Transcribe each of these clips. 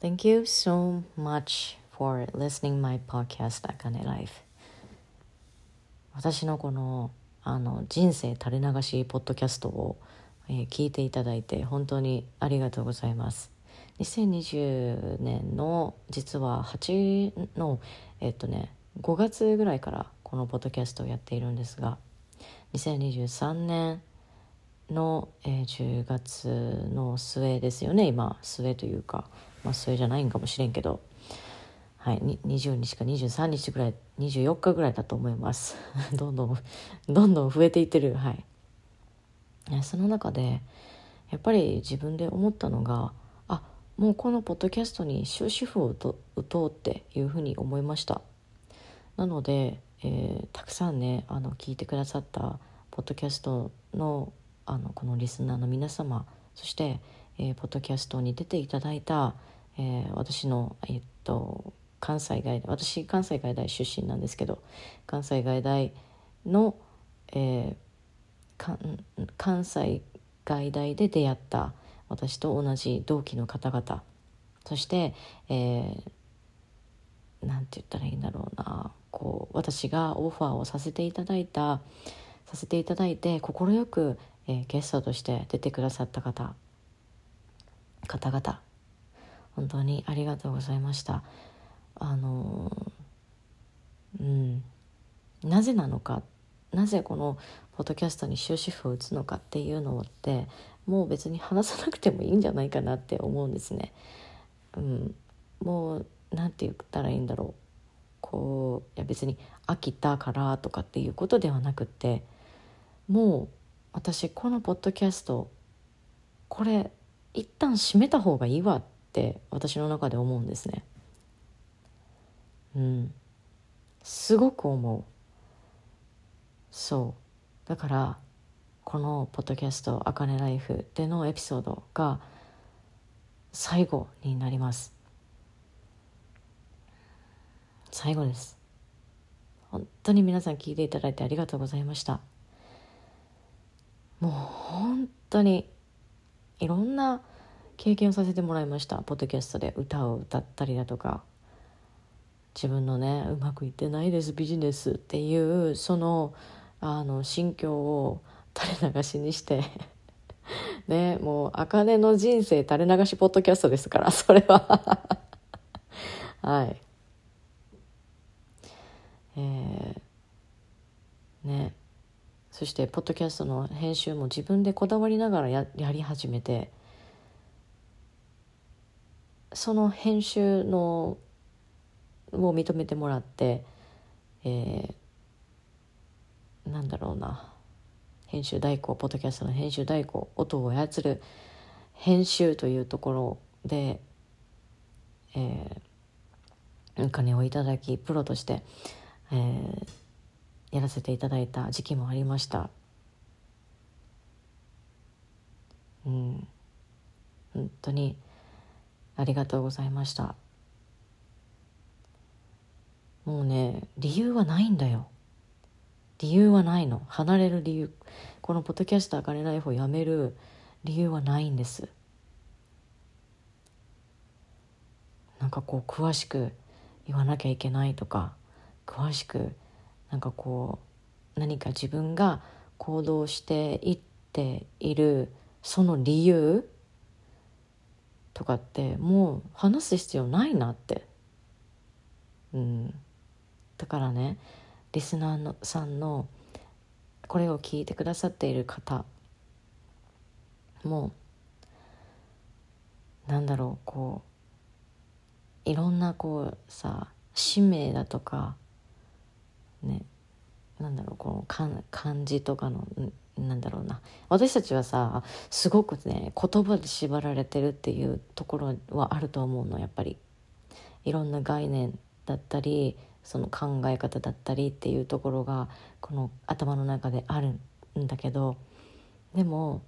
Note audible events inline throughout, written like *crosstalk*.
Thank you so much for listening my podcast あかね Life. 私のこのあの人生垂れ流しポッドキャストを、えー聞いていただいて本当にありがとうございます。2020年の実は8のえっとね5月ぐらいからこのポッドキャストをやっているんですが2023年の、えー10月の末ですよね今。末というか、まあ、末じゃないんかもしれんけど、はい、20日か23日ぐらい24日ぐらいだと思います。*laughs* どんどんどんどん増えていってる。はい。その中でやっぱり自分で思ったのがあもうこのポッドキャストに終止符を打と打とうっていうふうに思いました。なので、えーたくさんねあの聞いてくださったポッドキャストのあのこのリスナーの皆様そして、えーポッドキャストに出ていただいた、えー私の、えっと関西外大私関西外大出身なんですけど関西外大の、えーかん関西外大で出会った私と同じ同期の方々そして、えーなんて言ったらいいんだろうなこう私がオファーをさせていただいたさせていただいて快く、えーゲストとして出てくださった方方々。本当にありがとうございました。あのうん。なぜなのか。なぜこのポッドキャストに終止符を打つのかっていうのってもう別に話さなくてもいいんじゃないかなって思うんですね。うん、もうなんて言ったらいいんだろう。こういや別に飽きたからとかっていうことではなくってもう私このポッドキャストこれ一旦閉めた方がいいわって私の中で思うんですね。うん、すごく思う。そう。だからこのポッドキャスト「あかねライフ」でのエピソードが最後になります。最後です。本当に皆さん聞いていただいてありがとうございました。もう本当にいろんな経験をさせてもらいました。ポッドキャストで歌を歌ったりだとか。自分のねうまくいってないですビジネスっていうそのあの心境を垂れ流しにして。*laughs* ねもう茜の人生垂れ流しポッドキャストですから *laughs* それは。*laughs* はい。えー、ね。そしてポッドキャストの編集も自分でこだわりながらややり始めてその編集のを認めてもらって、えーなんだろうな編集代行ポッドキャストの編集代行音を操る編集というところで、えーお金をいただきプロとして、えーやらせていただいた時期もありました。うん、本当にありがとうございました。もうね理由はないんだよ。理由はないの。離れる理由。このポッドキャストあかねライフをやめる理由はないんです。なんかこう詳しく言わなきゃいけないとか詳しくなんかこう何か自分が行動していっているその理由とかってもう話す必要ないなって。うん。だからねリスナーのさんのこれを聞いてくださっている方もなんだろうこういろんなこうさ使命だとかねなんだろうこの漢漢字とかのなんだろうな。私たちはさすごくね言葉で縛られてるっていうところはあると思うのやっぱり。いろんな概念だったりその考え方だったりっていうところがこの頭の中であるんだけどでも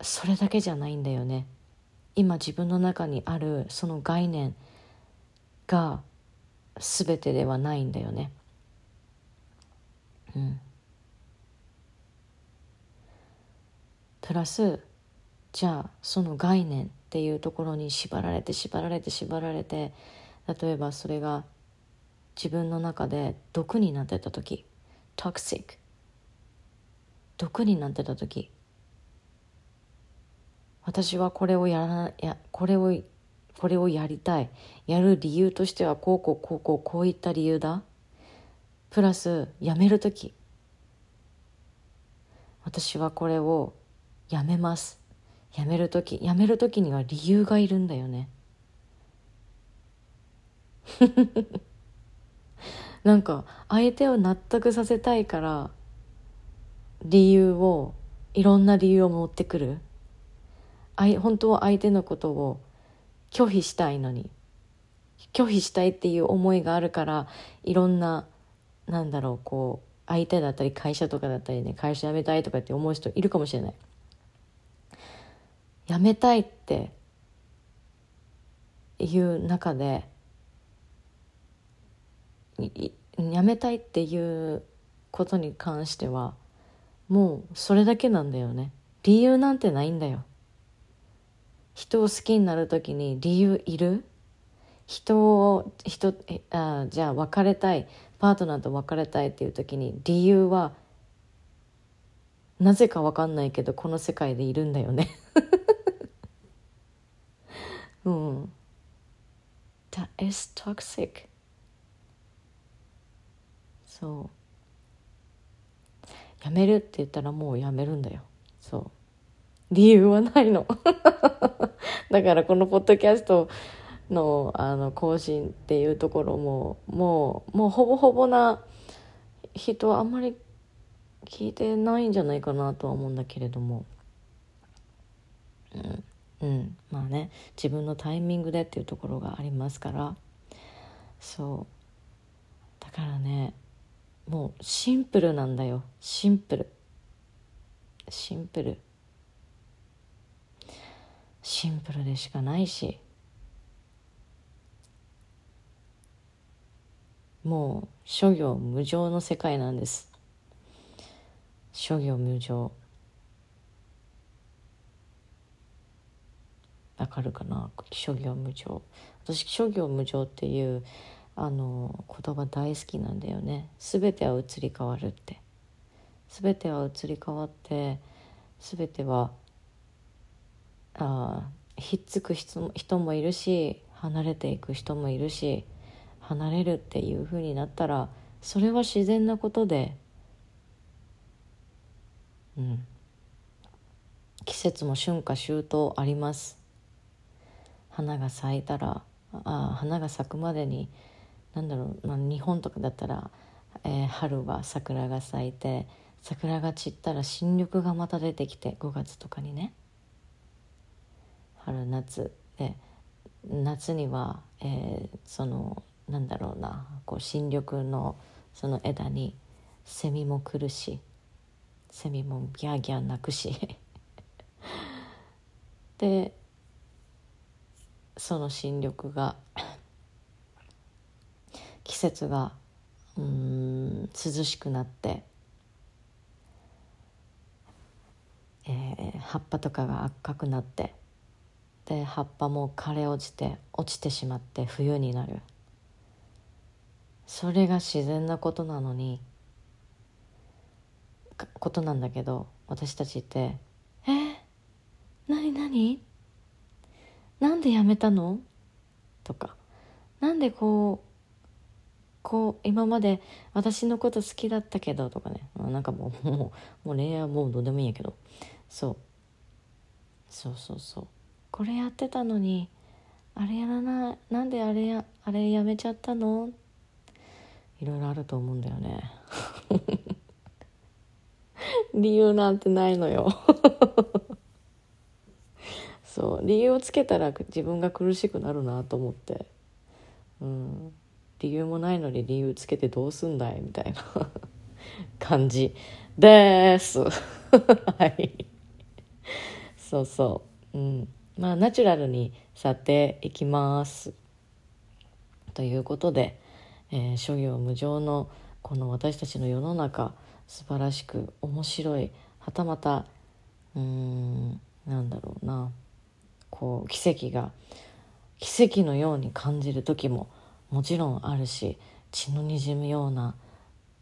それだけじゃないんだよね。今自分の中にあるその概念が全てではないんだよね。うん。プラスじゃあその概念っていうところに縛られて縛られて縛られて例えばそれが自分の中で毒になってた時トクシック毒になってた時私はこれをやらやこれをこれをやりたい。やる理由としてはこうこうこうこうこういった理由だ。プラスやめる時。私はこれをやめます。やめる時。やめる時には理由がいるんだよね。*laughs* なんか相手を納得させたいから理由をいろんな理由を持ってくる。本当は相手のことを拒否したいのに拒否したいっていう思いがあるからいろんななんだろうこう相手だったり会社とかだったりね会社辞めたいとかって思う人いるかもしれない。辞めたいっていう中で辞めたいっていうことに関してはもうそれだけなんだよね。理由なんてないんだよ。人を好きになる時に理由いる？人を人あじゃあ別れたい。パートナーと別れたいっていう時に理由はなぜか分かんないけどこの世界でいるんだよね。*laughs* うん。That is toxic. そう。やめるって言ったらもうやめるんだよ。そう。理由はないの。*laughs* だからこのポッドキャストのあの更新っていうところももうもうほぼほぼな人はあんまり聞いてないんじゃないかなとは思うんだけれども。うんうんまあね自分のタイミングでっていうところがありますから。そう。だからねもうシンプルなんだよ。シンプル。シンプル。シンプルでしかないし。もう諸行無常の世界なんです。諸行無常。わかるかな？諸行無常。私諸行無常っていうあの言葉大好きなんだよね。全ては移り変わるって。全ては移り変わって全てはあひっつく人もいるし離れていく人もいるし離れるっていうふうになったらそれは自然なことでうん。季節も春夏秋冬あります。花が咲いたらあ花が咲くまでに何だろう、まあ、日本とかだったら、えー、春は桜が咲いて桜が散ったら新緑がまた出てきて5月とかにね。春夏で夏には、えー、そのなんだろうなこう新緑のその枝にセミも来るしセミもギャーギャー鳴くし。*laughs* でその新緑が季節がうん涼しくなって、えー、葉っぱとかが赤くなってで葉っぱも枯れ落ちて落ちてしまって冬になる。それが自然なことなのにことなんだけど私たちって「え？ー、何？何？なんでやめたの?」とか「なんでこうこう今まで私のこと好きだったけど？とかね。なんかもうもうもう恋愛はもうどうでもいいんやけど。そう。そうそうそう。これやってたのにあれやらない。なんであれやあれやめちゃったの？いろいろあると思うんだよね。*laughs* 理由なんてないのよ。*laughs* そう。理由をつけたら自分が苦しくなるなと思って。うん。理由もないのに理由つけてどうすんだいみたいな *laughs* 感じ。です。はい。そうそう。うん。まあナチュラルに去っていきます。ということで、えー、諸行無常のこの私たちの世の中素晴らしく面白いはたまたうーんなんだろうなこう奇跡が奇跡のように感じる時ももちろんあるし血のにじむような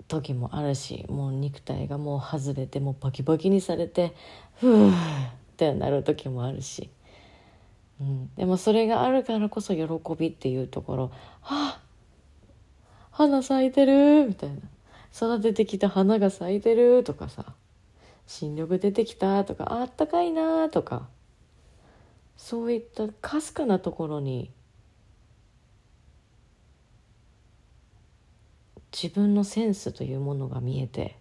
時もあるしもう肉体がもう外れてもうバキバキにされてふうってなる時もあるし、うん、でもそれがあるからこそ喜びっていうところ「はあ花咲いてる」みたいな「育ててきた花が咲いてる」とかさ「新緑出てきた」とか「あったかいな」とか。そういったかすかなところに自分のセンスというものが見えて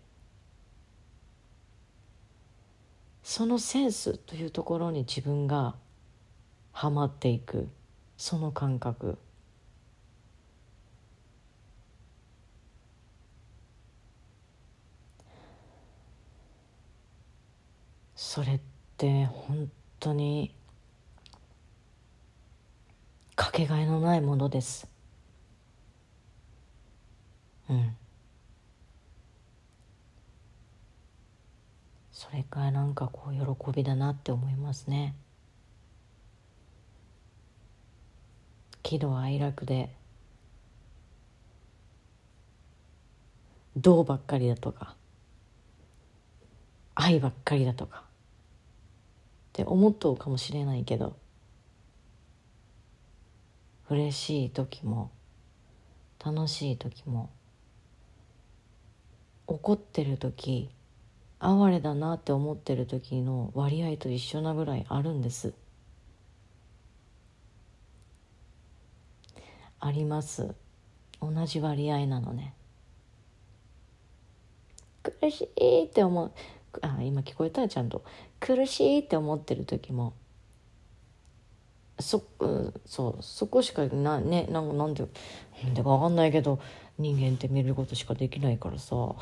そのセンスというところに自分がはまっていくその感覚。それって本当にかけがえのないものです。うん。それがなんかこう喜びだなって思いますね。喜怒哀楽でどうばっかりだとか愛ばっかりだとか。って思っとうかもしれないけど嬉しい時も楽しい時も怒ってる時哀れだなって思ってる時の割合と一緒なぐらいあるんです。あります。同じ割合なのね。苦しいって思う。あ今聞こえた？らちゃんと。苦しいって思ってる時もそ,、うん、そうそこしかなねなんかなんてなんでか分かんないけど人間って見ることしかできないからさ。*laughs*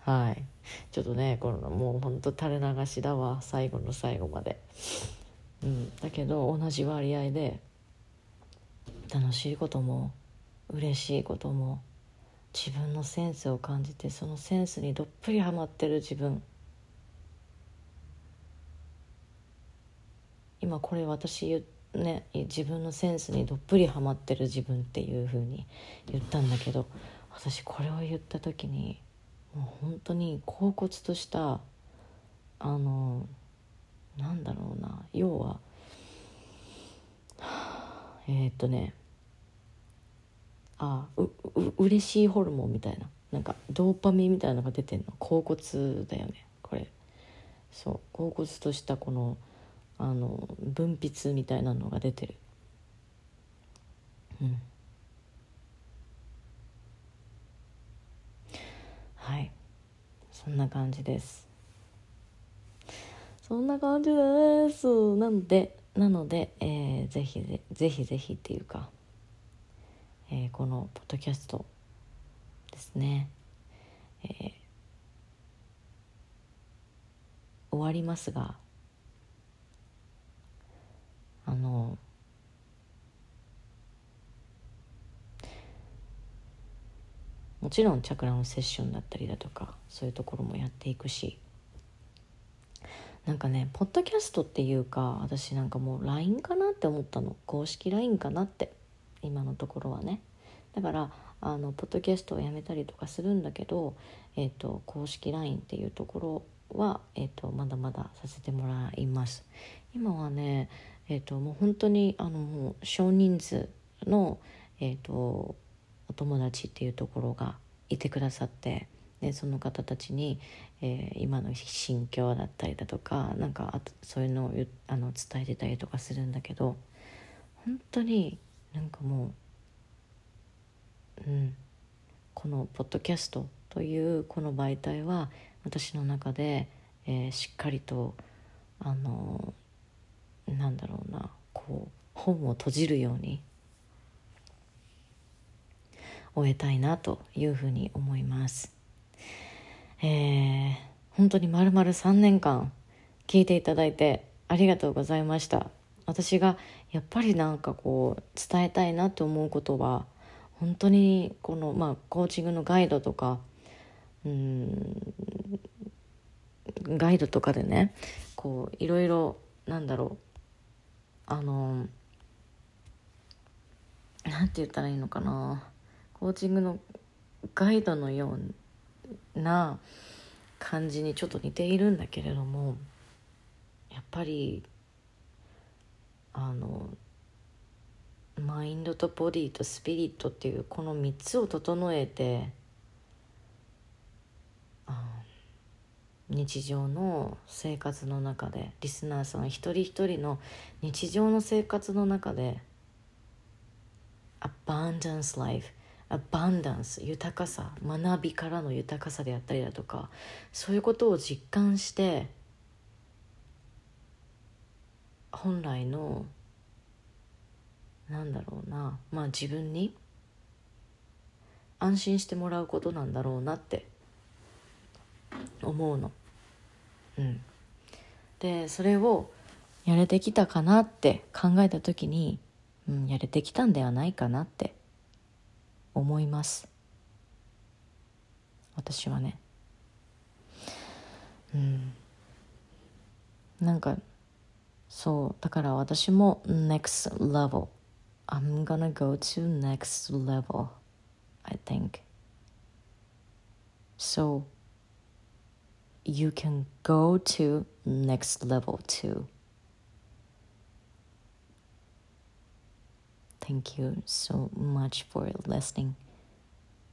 はい。ちょっとねこのもうほんと垂れ流しだわ。最後の最後まで。うん。だけど同じ割合で楽しいことも嬉しいことも自分のセンスを感じてそのセンスにどっぷりハマってる自分。今これ私ね自分のセンスにどっぷりハマってる自分っていうふうに言ったんだけど私これを言った時にもう本当に恍惚としたあのなんだろうな要はえー、っとねあうう嬉しいホルモンみたいななんかドーパミンみたいなのが出てんの。恍惚だよねこれ。そう恍惚としたこのあの分泌みたいなのが出てる。うん。はい。そんな感じです。そんな感じです。なのでなので、えー、ぜひぜひぜひっていうか、えー、このポッドキャストですね、えー、終わりますがあのもちろんチャクラのセッションだったりだとかそういうところもやっていくしなんかねポッドキャストっていうか私なんかもう LINE かなって思ったの。公式 LINE かなって。今のところはね。だからあのポッドキャストをやめたりとかするんだけど、えーと、公式 LINE っていうところは、えーとまだまださせてもらいます。今はねえーと、もう本当にあの少人数の、えーと、お友達っていうところがいてくださってでその方たちに、えー、今の心境だったりだとかなんかあそういうのをあの伝えてたりとかするんだけど本当になんかもう、うん、このポッドキャストというこの媒体は私の中で、えー、しっかりとあのなんだろうなこう本を閉じるように終えたいなというふうに思います。えー、本当にまるまる3年間聞いていただいてありがとうございました。私がやっぱりなんかこう伝えたいなと思うことは本当にこのまあコーチングのガイドとかうんガイドとかでねこういろいろなんだろうあのなんて言ったらいいのかな。コーチングのガイドのような感じにちょっと似ているんだけれどもやっぱりあのマインドとボディとスピリットっていうこの3つを整えて日常の生活の中でリスナーさん一人一人の日常の生活の中でアバンダンスライフアバンダンス豊かさ学びからの豊かさであったりだとかそういうことを実感して本来のなんだろうなまあ自分に安心してもらうことなんだろうなって思うの。うん、でそれをやれてきたかなって考えた時に、うん、やれてきたんではないかなって思います。私はね。うん。なんかそう。だから私も next level I'm gonna go to next level I think. So you can go to next level too. Thank you so much for listening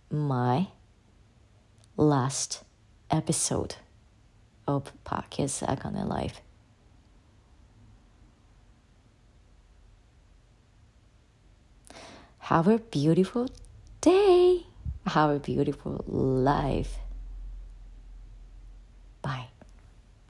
my last episode of Podcast Akane Life. Have a beautiful day. Have a beautiful life. Bye.